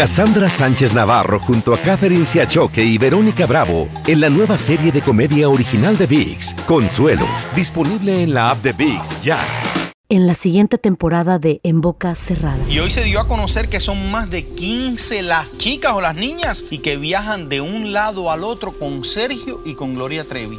Cassandra Sánchez Navarro junto a Catherine Siachoque y Verónica Bravo en la nueva serie de comedia original de VIX, Consuelo, disponible en la app de VIX ya. En la siguiente temporada de En Boca Cerrada. Y hoy se dio a conocer que son más de 15 las chicas o las niñas y que viajan de un lado al otro con Sergio y con Gloria Trevi.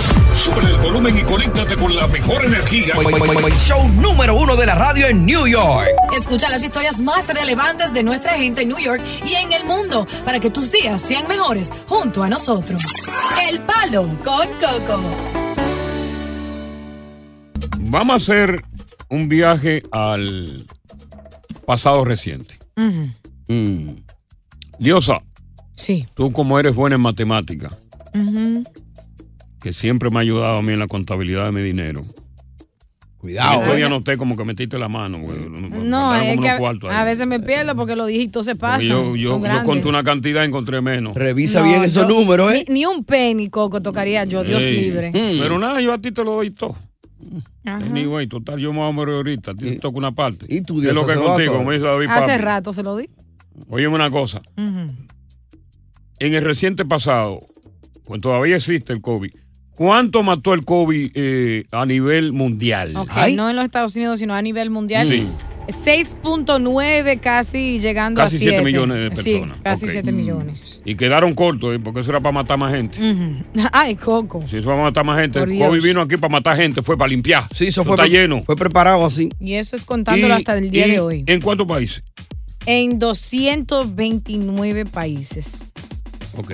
Sube el volumen y conéctate con la mejor energía. Show número uno de la radio en New York. Escucha las historias más relevantes de nuestra gente en New York y en el mundo para que tus días sean mejores junto a nosotros. El Palo con Coco. Vamos a hacer un viaje al pasado reciente. Mm. Diosa. Sí. Tú como eres buena en matemática, que siempre me ha ayudado a mí en la contabilidad de mi dinero. Cuidado. Yo eh. anoté como que metiste la mano. güey. No, es que a, veces me pierdo porque los dígitos se pasan. yo, yo, yo conté una cantidad y encontré menos. Revisa No, bien esos números, ¿eh? Ni, ni un penny, Coco, tocaría yo, Dios Sí. libre. Pero nada, yo a ti te lo doy todo. Anyway, total, yo me voy a morir ahorita. A ti te toca una parte. ¿Y tú, ¿Qué es lo que contigo? Me dice David Hace Papi. rato se lo di. Óyeme una cosa. En el reciente pasado, pues todavía existe el COVID. ¿Cuánto mató el COVID eh, a nivel mundial? No en los Estados Unidos, sino a nivel mundial. Sí. 6.9 casi llegando Casi a 7 7 millones de Sí, personas. casi Ok. 7 millones. Y quedaron cortos, eh, porque eso era para matar más gente. Ay, Coco. Si eso va a matar más gente, Por el Dios. COVID vino aquí para matar gente, fue para limpiar. Sí, eso fue está lleno. Fue preparado así. Y eso es contándolo Y- hasta el día y de hoy. ¿En cuántos países? En 229 países. Ok.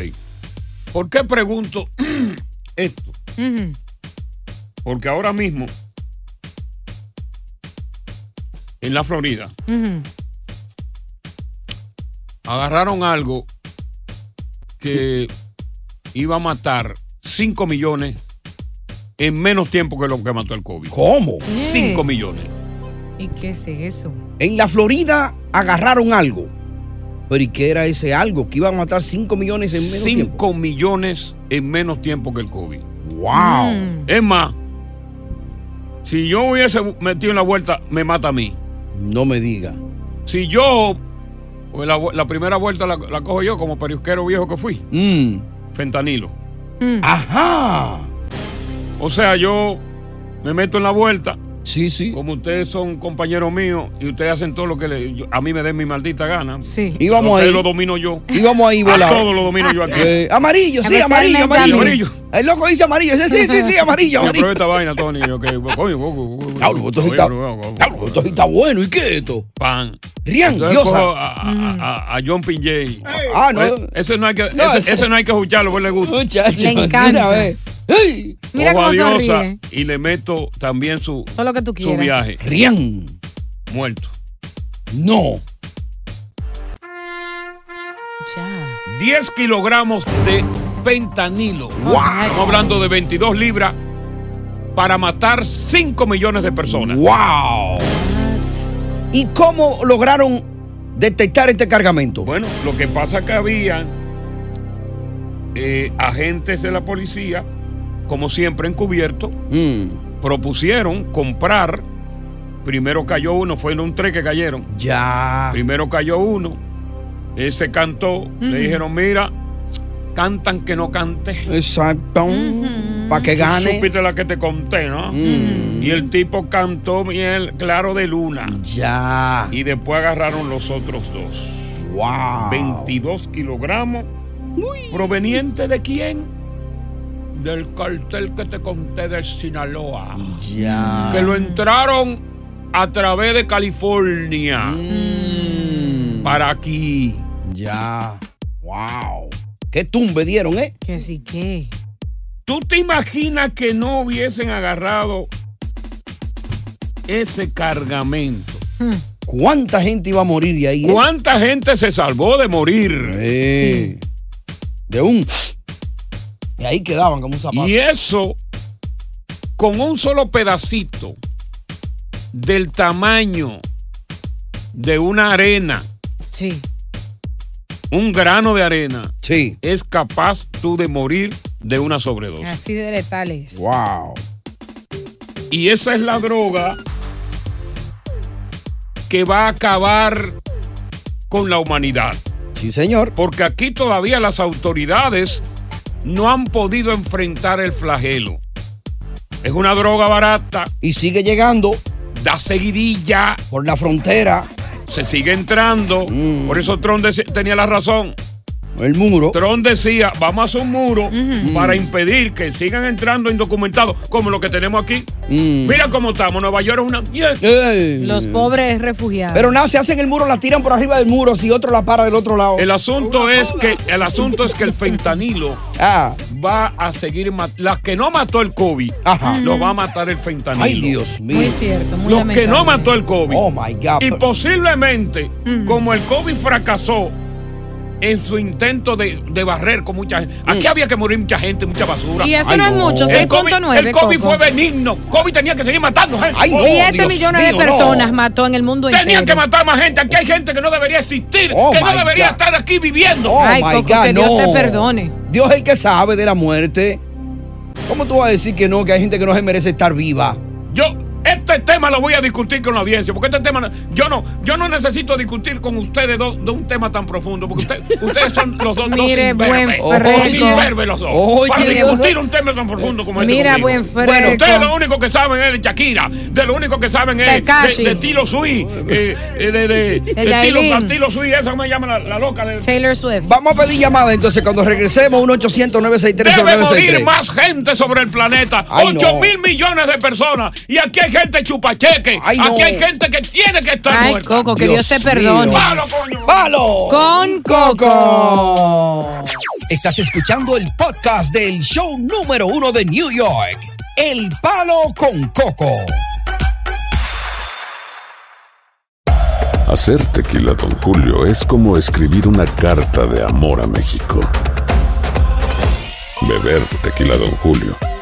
¿Por qué pregunto esto? Porque ahora mismo, en la Florida, agarraron algo que iba a matar 5 millones en menos tiempo que lo que mató el COVID. ¿Cómo? 5 millones. ¿Y qué es eso? En la Florida agarraron algo. Pero ¿y qué era ese algo? Que iban a matar 5 millones en menos tiempo. 5 millones en menos tiempo que el COVID. ¡Wow! Mm. Es más, si yo hubiese metido en la vuelta, me mata a mí. No me diga. Si yo, pues la, primera vuelta la, la cojo yo como periusquero viejo que fui, Mm. fentanilo. Mm. Ajá. O sea, yo me meto en la vuelta. Sí, sí. Como ustedes son compañeros míos y ustedes hacen todo lo que le- yo- a mí me den mi maldita gana. Sí. Íbamos Ustedes ahí. lo domino yo. Íbamos ahí A volado. todo lo domino yo aquí. Eh, amarillo, sí, amarillo, amarillo. a. Amarillo. El loco dice amarillo. Sí, sí, sí, sí, amarillo, amarillo. pruebo esta vaina, Tony. Que, coño, coño, coño, Diablo, esto está, esto bueno. ¿Y qué es esto? Pan. Rian, Diosa. a, a- a- a John Pinjay. Ah, no. Eh, Ese no hay que, No, ese, ese- ese no hay que escucharlo, pues le gusta. Muchacho, Le mira, encanta. ve. ¡Ey! Mira cómo y le meto también su, Todo lo que tú su quieras. viaje. Rian. Muerto. No. Ya. 10 kilogramos de pentanilo. ¡Wow! Estamos hablando de 22 libras para matar 5 millones de personas. ¡Wow! ¿Y cómo lograron detectar este cargamento? Bueno, lo que pasa que habían eh, agentes de la policía, como siempre encubierto, Mm, propusieron comprar. Primero cayó uno, fueron un tres que cayeron. ya. Primero cayó uno, ese cantó, le dijeron, mira, cantan que no cante. Exacto. Para que gane. Supiste la que te conté, ¿no? Mm, Y el tipo cantó miel claro de luna. ya. Y después agarraron los otros dos. Wow. 22 kilogramos. ¿Proveniente de quién? Del cartel que te conté de Sinaloa. Ya. Que lo entraron a través de California. Para aquí. Ya. Wow. Qué tumbe dieron, ¿eh? Que sí que. ¿Tú te imaginas que no hubiesen agarrado ese cargamento? ¿Cuánta gente iba a morir de ahí? eh? ¿Cuánta gente se salvó de morir? Eh, De un. Y ahí quedaban como un zapato. Y eso, con un solo pedacito del tamaño de una arena. Sí. Un grano de arena. Sí. Es capaz tú de morir de una sobredosis. Así de letales. Wow. Y esa es la droga que va a acabar con la humanidad. Sí, señor. Porque aquí todavía las autoridades no han podido enfrentar el flagelo. Es una droga barata. Y sigue llegando. Da seguidilla. Por la frontera. Se sigue entrando. Por eso Trump tenía la razón. El muro. Trump decía, vamos a hacer un muro para impedir que sigan entrando indocumentados, como lo que tenemos aquí. Mm. Mira cómo estamos. Nueva York es una mierda. Los pobres refugiados. Pero nada, se hacen el muro, la tiran por arriba del muro, si otro la para del otro lado. El asunto es que el asunto es que el fentanilo Ah. va a seguir mat- las que no mató el COVID, Ajá. lo va a matar el fentanilo. Ay, Dios mío. Muy cierto, muy Los que no mató el COVID. Oh my God. Y posiblemente, como el COVID fracasó en su intento de, de barrer con mucha gente. Aquí había que morir mucha gente, mucha basura. Y eso no es mucho, El COVID, 6.9, el COVID fue benigno. COVID tenía que seguir matando gente. Ay, no, 7 Dios millones de personas no. mató en el mundo Tenían entero. que matar más gente. Aquí hay gente que no debería existir, Oh, que no debería God. estar aquí viviendo. Oh Ay, my Coco, God, que Dios no. te perdone. Dios es el que sabe de la muerte. ¿Cómo tú vas a decir que no, que hay gente que no se merece estar viva? Yo este tema lo voy a discutir con la audiencia, porque este tema yo no yo no necesito discutir con ustedes dos de un tema tan profundo, porque usted- ustedes son los dos Mire, dos buen imberbes. Son imberbes los dos. Oye, para discutir un tema tan profundo como este Mira, conmigo. buen freco. Bueno, ustedes lo único que saben es de Shakira, de lo único que saben es de, de Tilo Sui, eh, eh, de, de, de, De Tilo Sui, esa me llama la, la loca de... Taylor Swift. Vamos a pedir llamada entonces cuando regresemos, 1 800 963 Debe morir más gente sobre el planeta. Ay, 8 no. mil millones de personas. Y aquí hay gente chupacheque. Ay, no. Aquí hay gente que tiene que estar Ay, muerta. Coco, que Dios, te perdone. ¡Palo, coño! ¡Palo! Con Coco. Estás escuchando el podcast del show número uno de New York, El Palo con Coco. Hacer tequila, Don Julio, es como escribir una carta de amor a México. Beber tequila, Don Julio,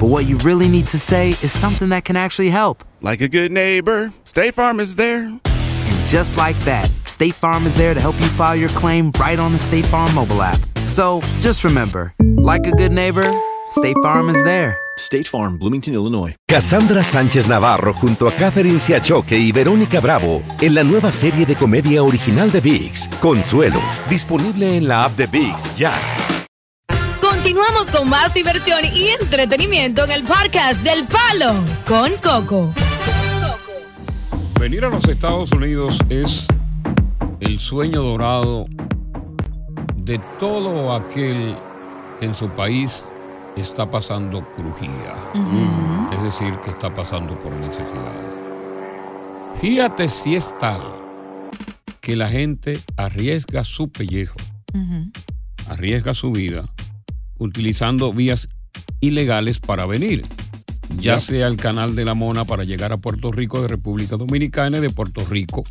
but what you really need to say is something that can actually help. Like a good neighbor, State Farm is there. And just like that, State Farm is there to help you file your claim right on the State Farm mobile app. So just remember, like a good neighbor, State Farm is there. State Farm, Bloomington, Illinois. Cassandra Sánchez Navarro junto a Catherine Siachoque y Verónica Bravo en la nueva serie de comedia original de VIX, Consuelo, disponible en la app de VIX ya. Continuamos con más diversión y entretenimiento en el podcast del Palo con Coco. Venir a los Estados Unidos es el sueño dorado de todo aquel que en su país está pasando crujía. Es decir, que está pasando por necesidades. Fíjate si es tal que la gente arriesga su pellejo, arriesga su vida, utilizando vías ilegales para venir. Ya sea el canal de la Mona para llegar a Puerto Rico de República Dominicana y de Puerto Rico,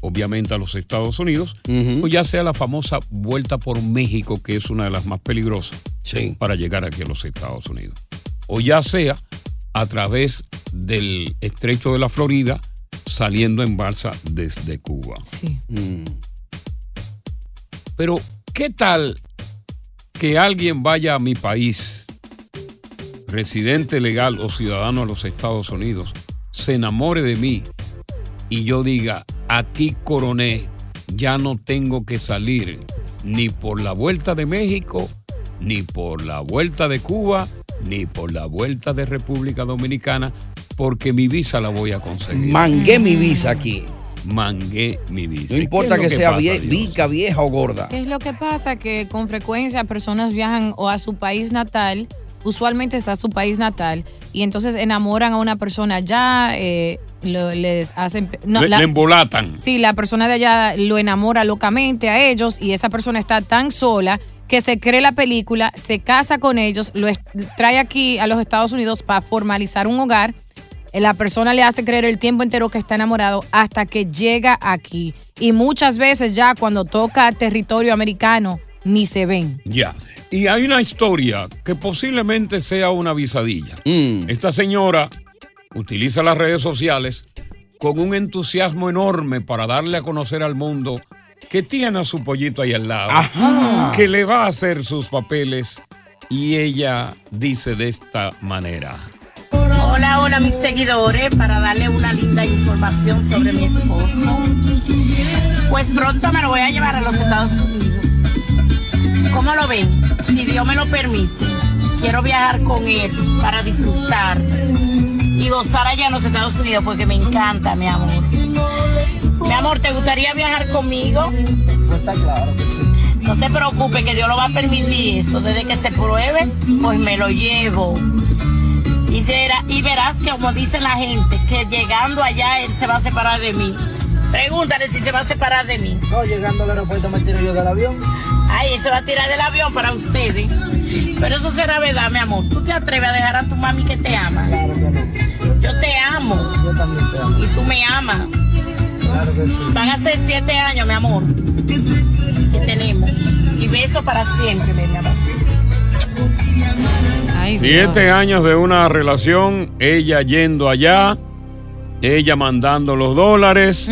obviamente a los Estados Unidos, o ya sea la famosa vuelta por México, que es una de las más peligrosas para llegar aquí a los Estados Unidos. O ya sea a través del estrecho de la Florida, saliendo en balsa desde Cuba. Sí. Pero ¿Qué tal que alguien vaya a mi país, residente legal o ciudadano de los Estados Unidos, se enamore de mí y yo diga, aquí coroné, ya no tengo que salir ni por la vuelta de México, ni por la vuelta de Cuba, ni por la vuelta de República Dominicana, porque mi visa la voy a conseguir. Mangué mi visa aquí. Mangué mi visa. No importa ¿Qué que es lo sea pasa, vie- Dios? vica, vieja o gorda. ¿Qué es lo que pasa? Que con frecuencia personas viajan o a su país natal, usualmente está su país natal, y entonces enamoran a una persona allá, eh, lo- les hacen... no, le, la- le embolatan. Sí, la persona de allá lo enamora locamente a ellos y esa persona está tan sola que se cree la película, se casa con ellos, lo trae aquí a los Estados Unidos para formalizar un hogar. La persona le hace creer el tiempo entero que está enamorado hasta que llega aquí. Y muchas veces ya cuando toca territorio americano, ni se ven. Ya. Y hay una historia que posiblemente sea una visadilla. Esta señora utiliza las redes sociales con un entusiasmo enorme para darle a conocer al mundo que tiene a su pollito ahí al lado, Ajá. que le va a hacer sus papeles y ella dice de esta manera. Hola, hola mis seguidores, para darle una linda información sobre mi esposo. Pues pronto me lo voy a llevar a los Estados Unidos. ¿Cómo lo ven? Si Dios me lo permite, quiero viajar con él para disfrutar y gozar allá en los Estados Unidos porque me encanta, mi amor. Mi amor, ¿te gustaría viajar conmigo? Pues está claro que sí. No te preocupes que Dios lo va a permitir eso. Desde que se pruebe, pues me lo llevo. Y, será, y verás que como dice la gente, que llegando allá él se va a separar de mí. Pregúntale si se va a separar de mí. No, llegando al aeropuerto me tiro yo del avión. Ay, se va a tirar del avión para ustedes. Pero eso será verdad, mi amor. ¿Tú te atreves a dejar a tu mami que te ama? Claro que no. Yo te amo. Yo también te amo. Y tú me amas. Claro que sí. Van a ser siete años, mi amor, que tenemos. Y beso para siempre, mi amor. Siete años de una relación, ella yendo allá, ella mandando los dólares,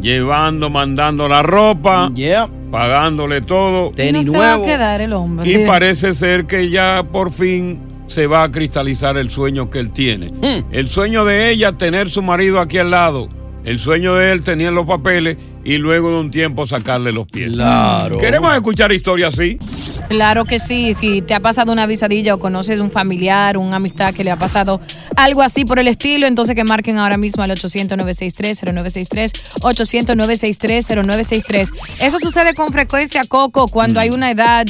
llevando, mandando la ropa, pagándole todo. Y no se va a quedar el hombre. Y parece ser que ya por fin se va a cristalizar el sueño que él tiene. El sueño de ella, tener su marido aquí al lado. El sueño de él, tener los papeles y luego de un tiempo sacarle los pies. Claro. Queremos escuchar historias así. Claro que sí, si te ha pasado una visadilla o conoces un familiar, una amistad que le ha pasado algo así por el estilo, entonces que marquen ahora mismo al 800-963-0963, 800-963-0963. Eso sucede con frecuencia, Coco, cuando hay una edad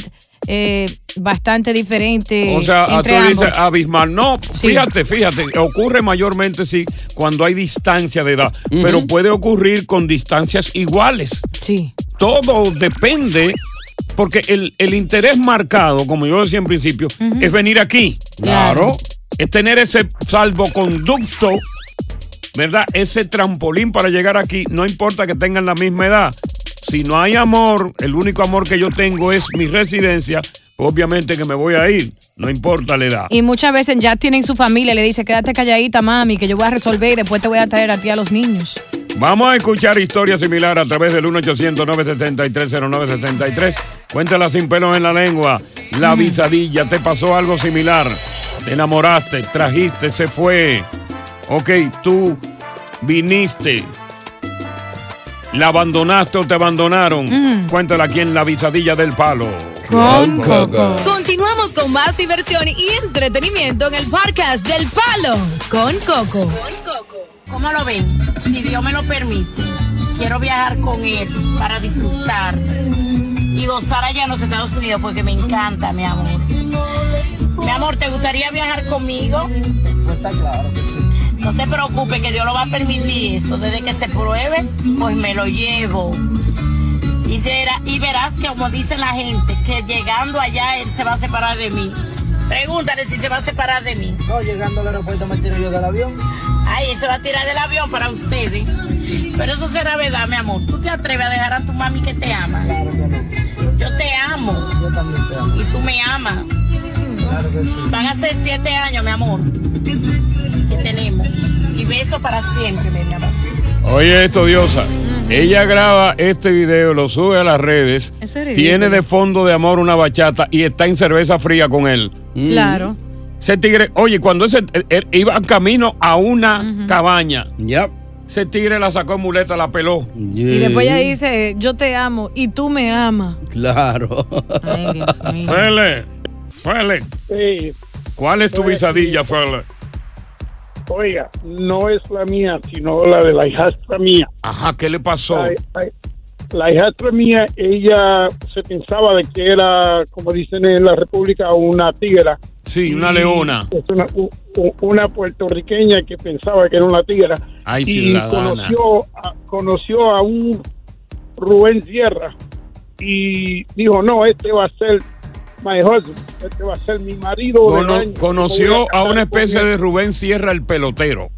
eh, bastante diferente O sea, entre tú ambos. dices abismal. No, fíjate, fíjate, ocurre mayormente sí cuando hay distancia de edad, pero puede ocurrir con distancias iguales. Sí. Todo depende, porque el, el interés marcado, como yo decía en principio, es venir aquí. Claro. Es tener ese salvoconducto, ¿verdad? Ese trampolín para llegar aquí, no importa que tengan la misma edad. Si no hay amor, el único amor que yo tengo es mi residencia, obviamente que me voy a ir, no importa la edad. Y muchas veces ya tienen su familia, le dice, quédate calladita, mami, que yo voy a resolver y después te voy a traer a ti a los niños. Vamos a escuchar historias similares a través del 1-800-973-0973. Cuéntala sin pelos en la lengua. La visadilla, ¿te pasó algo similar? Te enamoraste, trajiste, se fue. Ok, tú viniste. ¿La abandonaste o te abandonaron? Cuéntala aquí en La Visadilla del Palo. Con Coco. Continuamos con más diversión y entretenimiento en el podcast del Palo con Coco. ¿Cómo lo ven? Si Dios me lo permite, quiero viajar con él para disfrutar y gozar allá en los Estados Unidos porque me encanta, mi amor. Mi amor, ¿te gustaría viajar conmigo? Pues está claro que sí. No te preocupes que Dios lo va a permitir eso. Desde que se pruebe, pues me lo llevo. Y, será, y verás que como dice la gente, que llegando allá él se va a separar de mí. Pregúntale si se va a separar de mí. No, llegando al aeropuerto me tiro yo del avión. Ay, se va a tirar del avión para ustedes. Pero eso será verdad, mi amor. ¿Tú te atreves a dejar a tu mami que te ama? Claro que no. Yo te amo. Yo también te amo. Y tú me amas. Claro que sí. Van a ser siete años, mi amor, que tenemos. Y beso para siempre, mi amor. Oye esto, Diosa. Ella graba este video, lo sube a las redes. Tiene de fondo de amor una bachata y está en cerveza fría con él. Claro. Ese tigre, oye, cuando ese eh, eh, iba camino a una cabaña, ese tigre la sacó en muleta, la peló. Y después ella dice, yo te amo y tú me amas. Claro. Ay, Dios mío. Fele, Fele. ¿Cuál es tu visadilla, Fele? Oiga, no es la mía, sino la de la hijastra mía. Ajá, ¿qué le pasó? La, la- la hijastra mía, ella se pensaba de que era, como dicen en la República, una tigra. Sí, una leona. Es una, puertorriqueña que pensaba que era una tigra. Ay, y conoció a, conoció a un Rubén Sierra y dijo, no, este va a ser my husband, este va a ser mi marido. Cono- año. conoció a una especie él". de Rubén Sierra, el pelotero.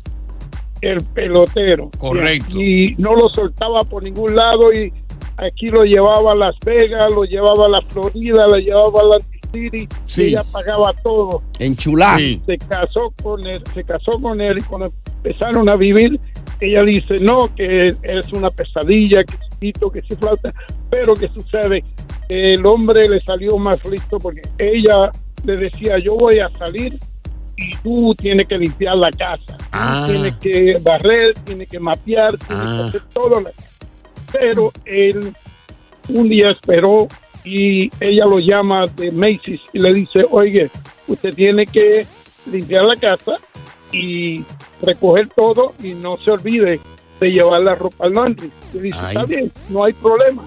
El pelotero. Correcto. Y no lo soltaba por ningún lado y aquí lo llevaba a Las Vegas, lo llevaba a la Florida, lo llevaba a la City, Sí. ella pagaba todo. Enchulá. Se casó con él, se casó con él y cuando empezaron a vivir, ella dice, no, que es una pesadilla, que chiquito, que sí flauta, pero que sucede, el hombre le salió más listo porque ella le decía, yo voy a salir y tú tienes que limpiar la casa, Ah. tienes que barrer, tienes que mapear, tienes Ah. que hacer todo. la- Pero él un día esperó y ella lo llama de Macy's y le dice, oye, usted tiene que limpiar la casa y recoger todo y no se olvide de llevar la ropa al laundry. Y dice, Ay. está bien, no hay problema.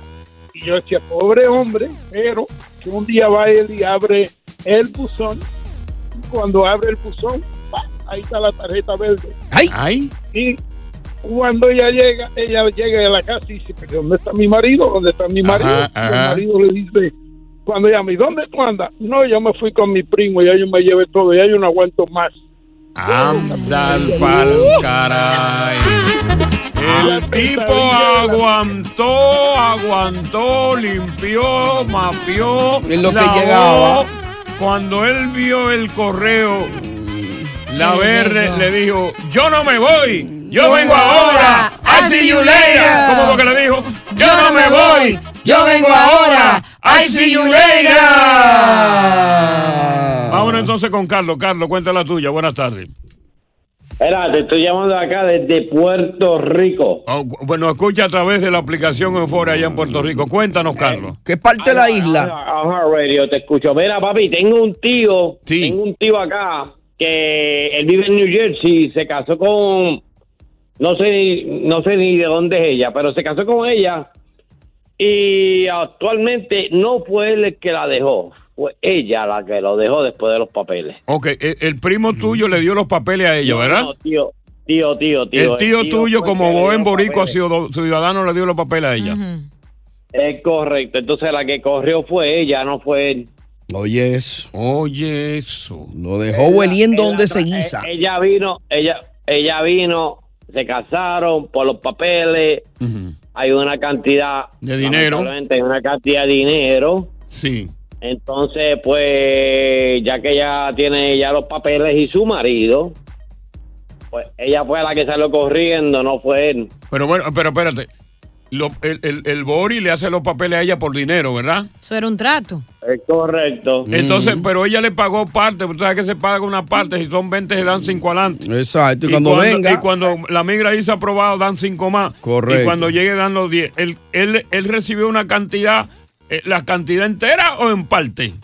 Y yo decía, pobre hombre, pero que un día va él y abre el buzón. Cuando abre el buzón, ahí está la tarjeta verde. Ay. Y cuando ella llega, ella llega a la casa y dice, ¿pero dónde está mi marido? ¿Dónde está mi marido? Ajá, Y el marido le dice, cuando llama, ¿y dónde tú andas? No, yo me fui con mi primo, ya yo me llevé todo, ya yo no aguanto más. Anda al pal caray. El tipo aguantó, aguantó, limpió, mapeó. En lo que lavó. llegaba. Cuando él vio el correo, la no. le dijo, yo no me voy, yo vengo ahora. I see you later. ¿Cómo fue que le dijo? Yo no me voy, yo vengo ahora. I see you later. Vámonos entonces con Carlos. Carlos, cuenta la tuya. Buenas tardes. Espera, te estoy llamando acá desde Puerto Rico. Oh, bueno, escucha a través de la aplicación Euforia allá en Puerto Rico. Cuéntanos, Carlos. ¿Qué parte de la isla? Ajá, radio, te escucho. Mira, papi, tengo un tío, tengo un tío acá que él vive en New Jersey, se casó con, no sé, ni- no sé ni de dónde es ella, pero se casó con ella y actualmente no fue él el que la dejó, fue ella la que lo dejó después de los papeles. Ok, el, el primo tuyo le dio los papeles a ella, ¿verdad? No, tío, tío, tío, tío. el tío tuyo, como el que le dio buen los boricua ciudadano, le dio los papeles a ella. Es correcto, entonces la que corrió fue ella, no fue él. Oye eso. Oye eso. Lo dejó hueliendo donde se eh, guisa. Ella vino, ella, ella vino, se casaron por los papeles. Hay una cantidad De dinero. Hay una cantidad de dinero. Sí. Entonces, pues, ya que ella tiene ya los papeles y su marido, pues ella fue la que salió corriendo, no fue él. Pero bueno, pero espérate. Lo- el, el, el Bori le hace los papeles a ella por dinero, ¿verdad? Eso era un trato. Es correcto. Entonces, pero ella le pagó parte, tú sabes que se paga una parte, si son 20 se dan 5 adelante. Exacto. Y cuando venga- Y cuando la migra dice aprobado, dan 5 más. Correcto. Y cuando llegue, dan los 10. Él, él, él recibió una cantidad, eh, ¿la cantidad entera o en parte?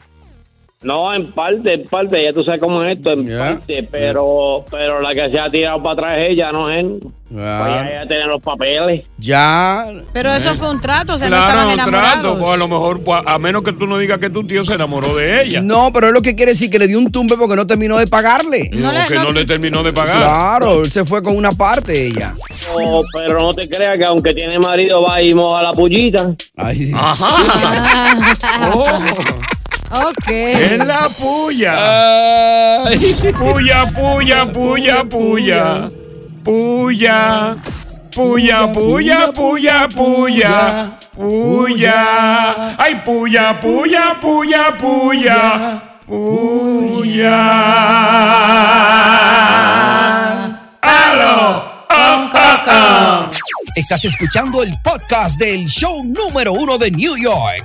No, en parte, en parte, ya tú sabes cómo es esto, en parte, pero pero la que se ha tirado para atrás es ella, no es él. Pues ella, ella tiene los papeles. Ya. Pero eso fue un trato, o sea, no Claro, estaban enamorados. trato, pues a lo mejor, pues, a menos que tú no digas que tu tío se enamoró de ella. No, pero es lo que quiere decir que le dio un tumbe porque no terminó de pagarle. No, que no le terminó de pagar. Claro, él se fue con una parte ella. No, pero no te creas que aunque tiene marido va y moja la pullita. Ay, Ok. En la puya. Puya, puya, puya, puya. Puya. Puya, puya, puya, puya. Puya. Ay, puya, puya, puya, puya. Puya. ¡Aló! ¡Oh, oh, oh! Estás escuchando el podcast del show número uno de New York,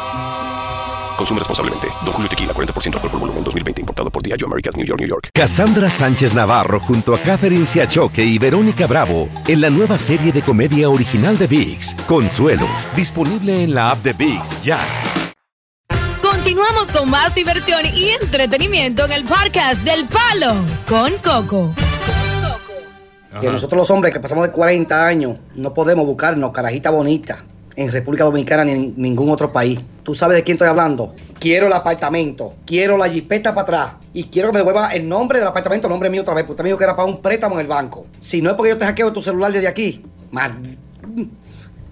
Consume responsablemente. Don Julio Tequila, 40% alcohol por volumen, 2020. Importado por Diageo Americas, New York, New York. Cassandra Sánchez Navarro junto a Catherine Siachoque y Verónica Bravo en la nueva serie de comedia original de VIX, Consuelo, disponible en la app de VIX ya. Continuamos con más diversión y entretenimiento en el podcast del Palo con Coco. Que nosotros los hombres que pasamos de 40 años no podemos buscarnos carajita bonita en República Dominicana ni en ningún otro país. ¿Tú sabes de quién estoy hablando? Quiero el apartamento, quiero la jipeta para atrás y quiero que me devuelva el nombre del apartamento, el nombre mío otra vez, porque usted me dijo que era para un préstamo en el banco. Si no es porque yo te hackeo tu celular desde aquí, mal,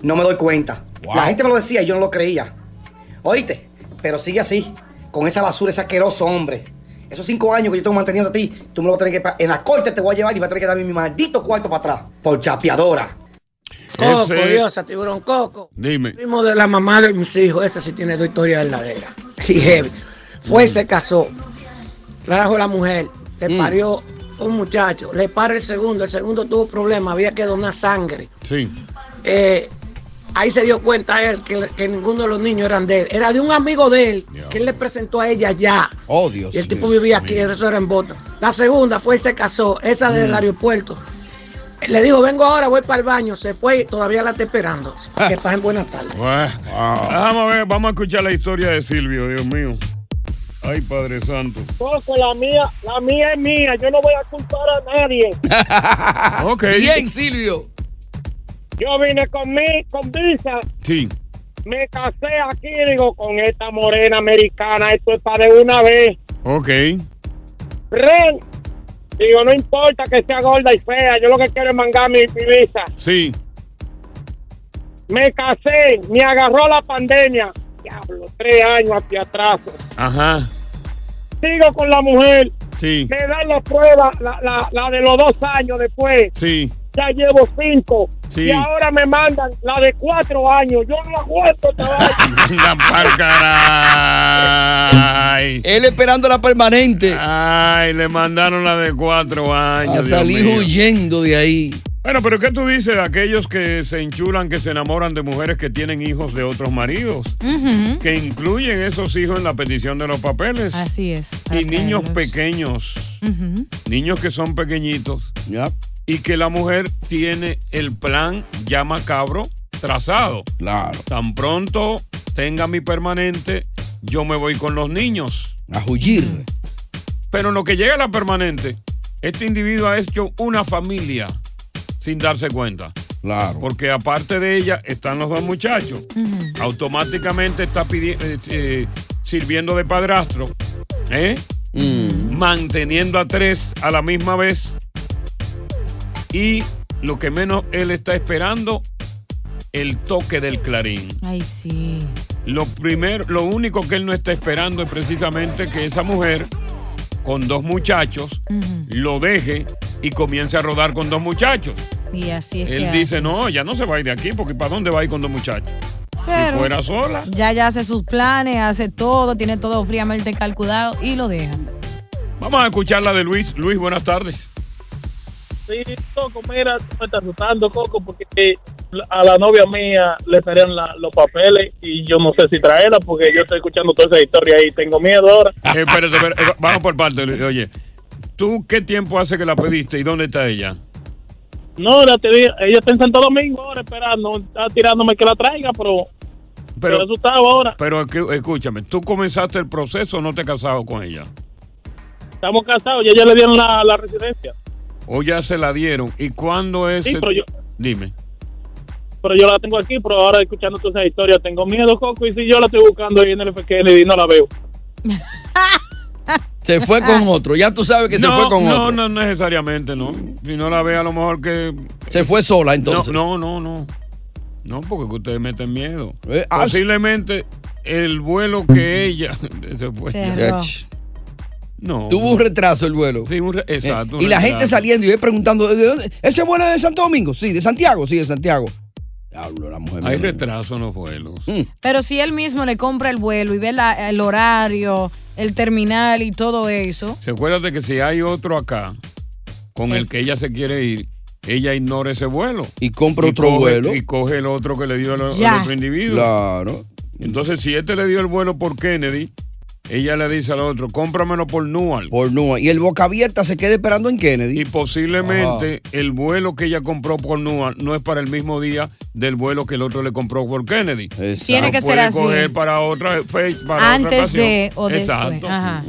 no me doy cuenta. La gente me lo decía y yo no lo creía. Oíste, pero sigue así, con esa basura, ese asqueroso hombre. Esos cinco años que yo tengo manteniendo a ti, tú me lo vas a tener que... En la corte te voy a llevar y vas a tener que darme mi maldito cuarto para atrás. Por chapeadora. Coco, Ese- Diosa, tiburón Coco. Dime. Primo de la mamá de mis hijos, esa sí tiene dos historias verdaderas. Y heavy. Fue y se casó. Trajo la mujer, le parió un muchacho, le para el segundo, el segundo tuvo problemas, había que donar sangre. Sí. Eh, ahí se dio cuenta él que, que ninguno de los niños eran de él, era de un amigo de él, que él le presentó a ella ya. Oh, Dios Y el tipo mío. vivía aquí, eso era en Boston. La segunda fue y se casó, esa del Mm. aeropuerto. Le dijo, vengo ahora, voy para el baño. Se fue y todavía la está esperando. Que pasen buenas tardes. Bueno, Vamos a ver, vamos a escuchar la historia de Silvio, Dios mío. Ay, Padre Santo. Coco, la mía, la mía es mía. Yo no voy a culpar a nadie. Ok. Bien, Silvio. Yo vine con mi, con visa. Sí. Me casé aquí, digo, con esta morena americana. Esto es para de una vez. Ok. Ren. Digo, no importa que sea gorda y fea. Yo lo que quiero es mangar mi, mi visa. Sí. Me casé. Me agarró la pandemia. Diablo, tres años hacia atrás. Ajá. Sigo con la mujer. Sí. Me dan la prueba, la, la, la de los dos años después. Sí. Ya llevo cinco. Sí. Y ahora me mandan la de cuatro años. Yo no aguanto esta vaina. Andan Él esperando la permanente. Ay, le mandaron la de cuatro años. A Dios salir mío. huyendo de ahí. Bueno, pero ¿qué tú dices de aquellos que se enchulan, que se enamoran de mujeres que tienen hijos de otros maridos? Que incluyen esos hijos en la petición de los papeles. Así es. Y niños pequeños, niños que son pequeñitos. Y que la mujer tiene el plan ya macabro trazado. Claro. Tan pronto tenga mi permanente, yo me voy con los niños. A huir. Pero en lo que llega a la permanente, este individuo ha hecho una familia sin darse cuenta. Claro. Porque aparte de ella están los dos muchachos. Automáticamente está pidi- eh, eh, sirviendo de padrastro. ¿eh? Manteniendo a tres a la misma vez. Y lo que menos él está esperando, el toque del clarín. Ay, sí. Lo primero, lo único que él no está esperando es precisamente que esa mujer con dos muchachos lo deje y comience a rodar con dos muchachos. Y así es Él que dice, hace. no, ya no se va a ir de aquí porque ¿para dónde va a ir con dos muchachos? Pero- si fuera sola. Ya ya hace sus planes, hace todo, tiene todo fríamente calculado y lo deja. Vamos a escuchar la de Luis. Luis, buenas tardes. Sí, Coco, mira, tú me estás asustando, Coco, porque a la novia mía le esperan la- los papeles y yo no sé si traerla porque yo estoy escuchando toda esa historia y tengo miedo ahora. Eh, espérate, espérate, eh, vamos por parte. Oye, ¿tú qué tiempo hace que la pediste y dónde está ella? No, la te- ella está en Santo Domingo ahora esperando, está tirándome que la traiga, pero, Pero, pero asustado ahora. pero escúchame, ¿tú comenzaste el proceso o no te has casado con ella? Estamos casados, ya ya le dieron la, la residencia. ¿O ya se la dieron? ¿Y cuándo es? Sí, el- pero yo- Dime. Pero yo la tengo aquí, pero ahora escuchando toda esa historia tengo miedo, Coco, y si yo la estoy buscando ahí en el FQN y no la veo. Se fue con otro. Ya tú sabes que se no, fue con no, otro. no necesariamente, no. Si no la ve, a lo mejor que. Se fue sola entonces. No, no, no. no. No, porque ustedes meten miedo. Eh, ah, Posiblemente el vuelo que ella se fue. No. Tuvo un retraso el vuelo. Sí, un re- exacto. y un la retraso. gente saliendo y yo preguntando, ¿de dónde? ¿ese vuelo es de Santo Domingo? Sí, de Santiago, sí, de Santiago. Diablo, la mujer. Hay retraso en los vuelos. Pero si él mismo le compra el vuelo y ve la- el horario, el terminal y todo eso, Se acuerda de que si hay otro acá con el que ella se quiere ir, ella ignora ese vuelo. Y compra otro coge- vuelo. Y coge el otro que le dio el, el otro individuo. Claro. Entonces, si este le dio el vuelo por Kennedy, ella le dice al otro, cómpramelo por Newark. Por Newark. Y el boca abierta se queda esperando en Kennedy. Y posiblemente el vuelo que ella compró por Newark no es para el mismo día del vuelo que el otro le compró por Kennedy. Tiene Lo que ser así. coger para otra fecha, para Antes otra ocasión. de o después. Exacto. Ajá.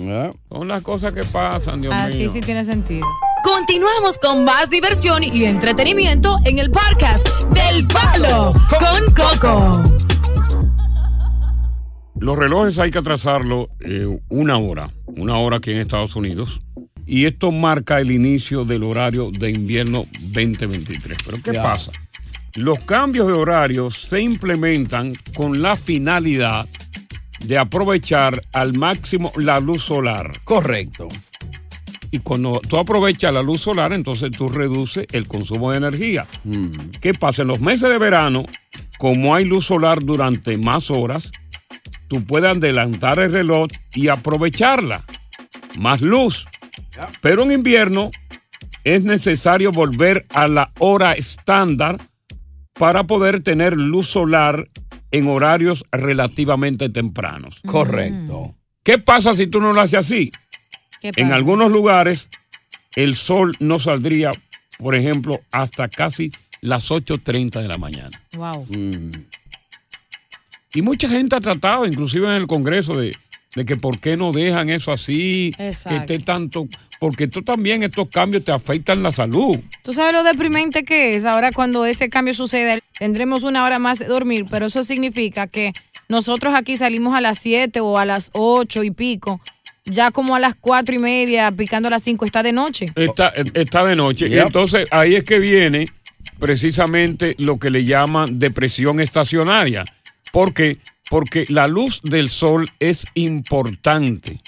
Son las cosas que pasan, Dios así mío. sí tiene sentido. Continuamos con más diversión y entretenimiento en el podcast del Palo con Coco. Los relojes hay que atrasarlo eh, una hora, una hora aquí en Estados Unidos. Y esto marca el inicio del horario de invierno 2023. Pero ¿qué pasa? Los cambios de horario se implementan con la finalidad de aprovechar al máximo la luz solar. Correcto. Y cuando tú aprovechas la luz solar, entonces tú reduces el consumo de energía. ¿Qué pasa? En los meses de verano, como hay luz solar durante más horas, tú puedes adelantar el reloj y aprovecharla. Más luz. Pero en invierno es necesario volver a la hora estándar para poder tener luz solar en horarios relativamente tempranos. Correcto. ¿Qué pasa si tú no lo haces así? ¿Qué En algunos lugares el sol no saldría, por ejemplo, hasta casi las 8.30 de la mañana. Wow. Y mucha gente ha tratado, inclusive en el Congreso, de, de que por qué no dejan eso así, Exacto. que esté tanto, porque esto también, estos cambios te afectan la salud. ¿Tú sabes lo deprimente que es? Ahora cuando ese cambio sucede, tendremos una hora más de dormir, pero eso significa que nosotros aquí salimos a las 7 o a las 8 y pico, ya como a las 4 y media, picando a las 5, está de noche. Está, está de noche. Y entonces ahí es que viene precisamente lo que le llaman depresión estacionaria. ¿Por qué? Porque la luz del sol es importante.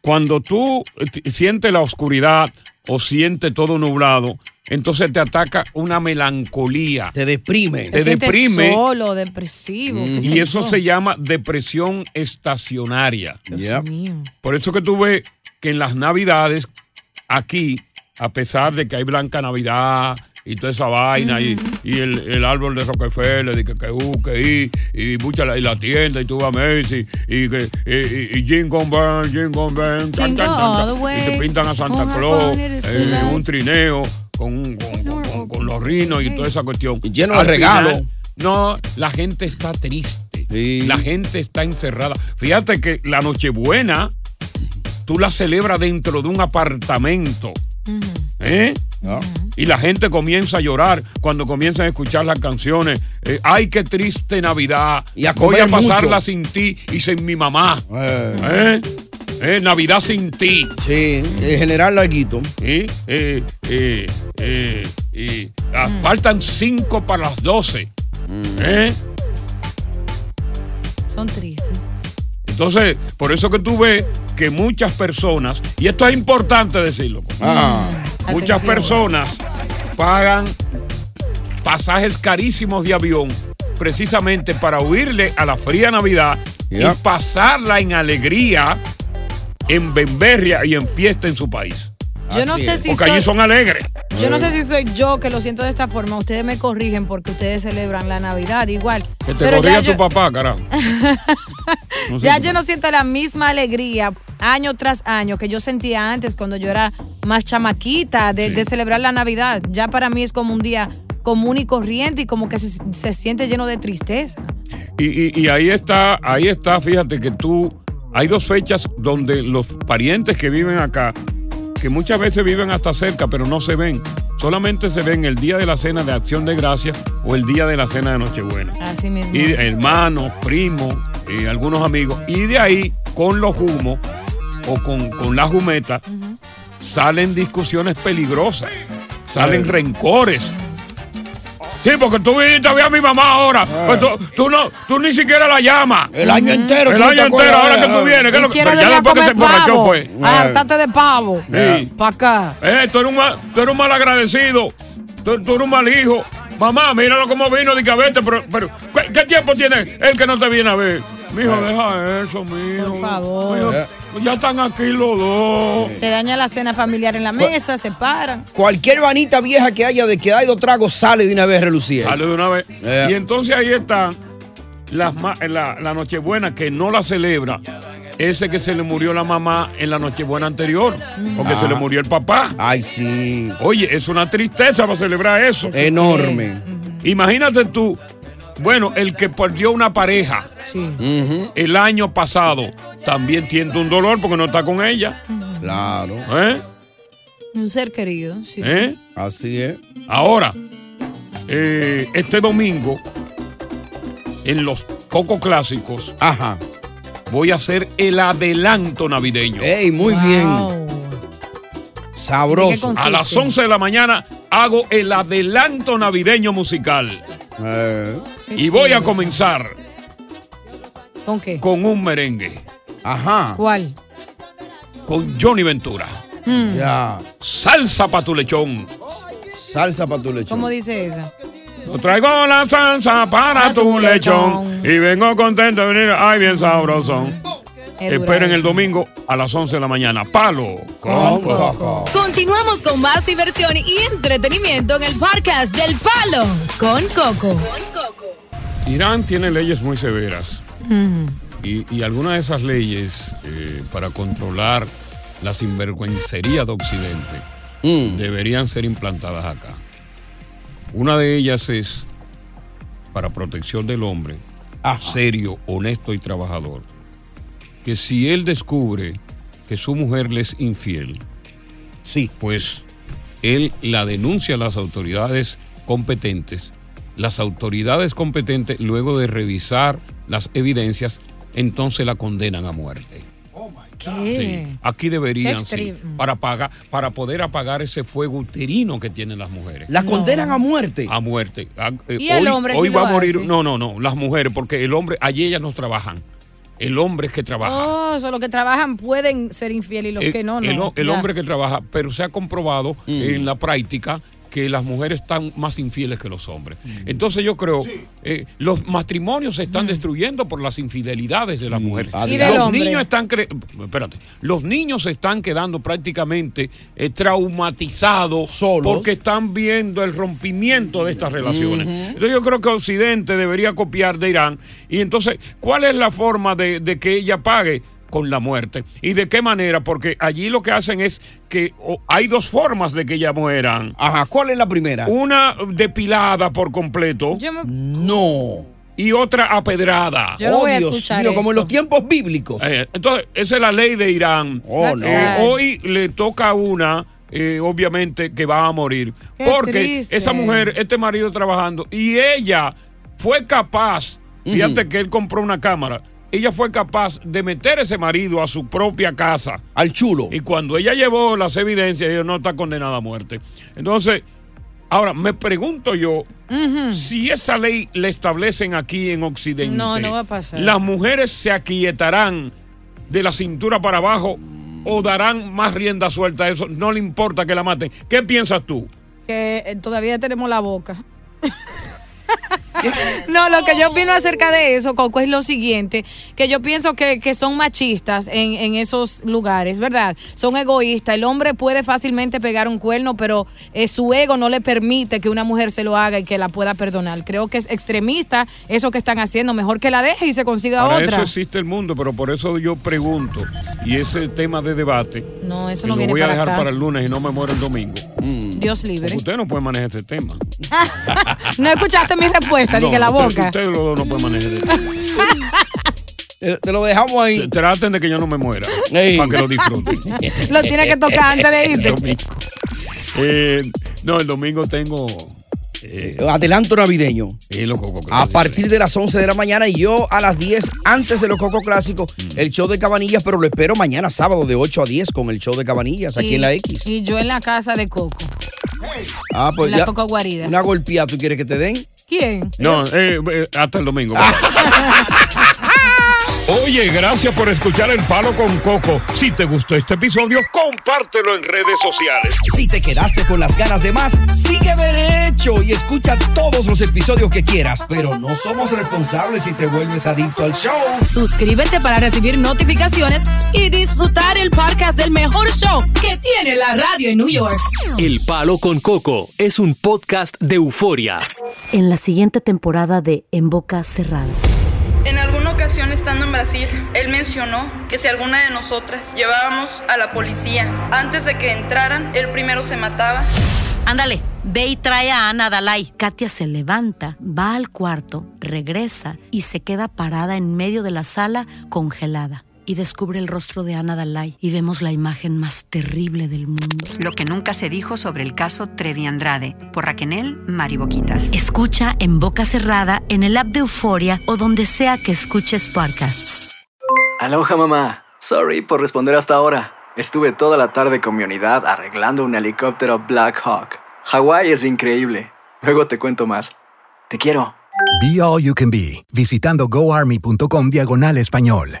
Cuando tú eh, sientes la oscuridad o sientes todo nublado, entonces te ataca una melancolía. Te deprime. Te deprime. solo, depresivo. Y eso se llama depresión estacionaria. Dios mío. Por eso que tú ves que en las navidades, aquí, a pesar de que hay Blanca Navidad y toda esa vaina y, y el, el árbol de Rockefeller y que que uh, que y, y mucha la, y la tienda y tú vas a Macy y que y, y, y Jingle Bell, Jingle Bell, tan, tan, tan, y te pintan a Santa Claus, eh, un trineo con, con, con- con- con los rinos y toda esa cuestión. lleno de Al regalos. no, la gente está triste. La gente está encerrada. Fíjate que la Nochebuena tú la celebras dentro de un apartamento. ¿Eh? Y la gente comienza a llorar cuando comienzan a escuchar las canciones. eh, Ay, qué triste Navidad. Y a Voy a pasarla mucho. sin ti y sin mi mamá. ¿Eh? Eh, Navidad sin ti. Sí, general Larguito. ¿Eh? Eh, eh, eh, eh, ah, Faltan cinco para las doce. ¿Eh? Son tristes. Entonces, por eso que tú ves que muchas personas, y esto es importante decirlo, Ah. muchas Atención. personas pagan pasajes carísimos de avión precisamente para huirle a la fría Navidad y pasarla en alegría, en bemberria y en fiesta en su país. Yo no sé si Porque soy- allí son alegres. Yo no sé si soy yo que lo siento de esta forma. Ustedes me corrigen porque ustedes celebran la Navidad igual. Que te Pero ya corrija yo, tu papá, carajo. No sé ya yo no siento la misma alegría año tras año que yo sentía antes cuando yo era más chamaquita de, de celebrar la Navidad. Ya para mí es como un día común y corriente y como que se, se siente lleno de tristeza. Y, y- y ahí está, ahí está, fíjate que tú, hay dos fechas donde los parientes que viven acá, que muchas veces viven hasta cerca, pero no se ven, solamente se ven el día de la cena de acción de gracias o el día de la cena de Nochebuena. Así mismo. Y hermanos, primos, eh, algunos amigos, y de ahí con los humos o con, con la jumeta salen discusiones peligrosas, salen Sí. rencores. Sí, porque tú viniste a ver a mi mamá ahora. Pues tú, tú no, tú ni siquiera la llamas. El año entero. El año te entero, ahora que tú vienes. ¿qué es lo que- Quiero ya venir a después que se emborrachó fue. A hartarte de pavo. Sí. Pa' acá. Eh, tú eres un mal, tú eres un mal agradecido. Tú, tú eres un mal hijo. Mamá, míralo cómo vino de cabete, pero, pero ¿qué, qué tiempo tiene él que no te viene a ver? Mijo, deja eso, mijo. Por favor. Mijo, ya están aquí los dos. Se daña la cena familiar en la mesa, se paran. Cualquier vanita vieja que haya de que hay dos tragos sale de una vez relucir. Sale de una vez. Eh. Y entonces ahí está la, la Nochebuena que no la celebra. Ese que se le murió la mamá en la Nochebuena anterior. Porque se le murió el papá. Ay, sí. Oye, es una tristeza para celebrar eso. Enorme. Imagínate tú, bueno, el que perdió una pareja el año pasado también tiene un dolor porque no está con ella. Claro. ¿Eh? Un ser querido, sí. ¿Eh? Así es. Ahora, eh, este domingo, en los Coco Clásicos, Ajá. voy a hacer el adelanto navideño. Ey, muy bien. Sabroso. A las 11 de la mañana hago el adelanto navideño musical. Eh. Y voy a comenzar ¿Con qué? con un merengue. Ajá. ¿Cuál? Con Johnny Ventura. Mm. Ya. Salsa pa' tu lechón. Salsa para tu lechón. ¿Cómo dice esa? Yo traigo la salsa para tu lechón. Y vengo contento de venir. Ay, bien sabroso. Es Esperen el domingo a las 11 de la mañana. Palo con coco. Continuamos con más diversión y entretenimiento en el podcast del Palo con Coco. Irán tiene leyes muy severas. Y, y algunas de esas leyes eh, para controlar la sinvergüencería de Occidente deberían ser implantadas acá. Una de ellas es para protección del hombre, serio, honesto y trabajador, que si él descubre que su mujer le es infiel, sí. pues él la denuncia a las autoridades competentes. Las autoridades competentes, luego de revisar las evidencias, entonces la condenan a muerte. ¿Qué? Sí, aquí deberían, sí, para, pagar, para poder apagar ese fuego uterino que tienen las mujeres. La condenan a muerte. A muerte. A- eh, ¿Y el hoy hombre hoy va lo a morir. hace? No, no, no. Las mujeres, porque el hombre, allí ellas no trabajan. El hombre es que trabaja. Oh, o sea, los que trabajan pueden ser infieles y los Eh, que no, no. el, hombre que trabaja, pero se ha comprobado en la práctica que las mujeres están más infieles que los hombres. Entonces yo creo, eh, los matrimonios se están destruyendo por las infidelidades de las mujeres. ¿Y del los hombre? niños están, cre- espérate, los niños se están quedando prácticamente eh, traumatizados porque están viendo el rompimiento de estas relaciones. Entonces yo creo que Occidente debería copiar de Irán. Y entonces, ¿cuál es la forma de, de que ella pague? Con la muerte. ¿Y de qué manera? Porque allí lo que hacen es que hay dos formas de que ella mueran. Ajá, ¿cuál es la primera? Una depilada por completo. No. Y otra apedrada. Yo Oh, voy a Dios escuchar mío, como en los tiempos bíblicos. Eh, entonces, esa es la ley de Irán. Oh, no. Eh, hoy le toca a una, eh, obviamente, que va a morir. Qué porque triste. esa mujer, este marido trabajando, y ella fue capaz, fíjate que él compró una cámara, ella fue capaz de meter ese marido a su propia casa. Al chulo. Y cuando ella llevó las evidencias, ella no está condenada a muerte. Entonces, ahora me pregunto yo, si esa ley la establecen aquí en Occidente, No, no va a pasar. las mujeres se aquietarán de la cintura para abajo o darán más rienda suelta a eso, no le importa que la maten. ¿Qué piensas tú? Que eh, todavía tenemos la boca. No, lo que yo opino acerca de eso, Coco, es lo siguiente, que yo pienso que, que son machistas en, en esos lugares, ¿verdad? Son egoístas. El hombre puede fácilmente pegar un cuerno, pero eh, su ego no le permite que una mujer se lo haga y que la pueda perdonar. Creo que es extremista eso que están haciendo. Mejor que la deje y se consiga Para otra. eso existe el mundo, pero por eso yo pregunto, y ese tema de debate, No, eso no lo viene voy a para dejar acá. para el lunes y no me muero el domingo. Dios libre. Porque usted no puede manejar ese tema. no escuchaste mi respuesta, No, dije la usted- boca. Ustedes los dos no pueden manejar tema. Te lo dejamos ahí. Traten de que yo no me muera. Ey. Para que lo disfruten. Lo tiene que tocar antes de irte. El domingo. Eh, no, el domingo tengo. eh, Adelanto navideño. eh, los Coco A partir de las 11 de la mañana y yo a las 10 antes de los Coco Clásicos, el show de Cabanillas, pero lo espero mañana sábado de 8 a 10 con el show de Cabanillas aquí Y- en la X. Y yo en la casa de Coco. Ah, pues la ya. coco guarida. Una golpeada, ¿tú quieres que te den? ¿Quién? No, eh, eh, hasta el domingo. Oye, gracias por escuchar El Palo con Coco. Si te gustó este episodio, compártelo en redes sociales. Si te quedaste con las ganas de más, sigue derecho y escucha todos los episodios que quieras. Pero no somos responsables si te vuelves adicto al show. Suscríbete para recibir notificaciones y disfrutar el podcast del que tiene la radio en New York. El Palo con Coco es un podcast de euforia. En la siguiente temporada de En Boca Cerrada. En alguna ocasión estando en Brasil, él mencionó que si alguna de nosotras llevábamos a la policía antes de que entraran, él primero se mataba. Ándale, ve y trae a Ana Dalai. Katia se levanta, va al cuarto, regresa y se queda parada en medio de la sala congelada. Y descubre el rostro de Ana Dalai y vemos la imagen más terrible del mundo. Lo que nunca se dijo sobre el caso Trevi Andrade por Raquel Mariboquitas. Escucha en boca cerrada, en el app de Euforia o donde sea que escuches podcasts. Aloha mamá. Sorry por responder hasta ahora. Estuve toda la tarde con mi unidad arreglando un helicóptero Black Hawk. Hawái es increíble. Luego te cuento más. Te quiero. Be All You Can Be, visitando goarmy.com diagonal español.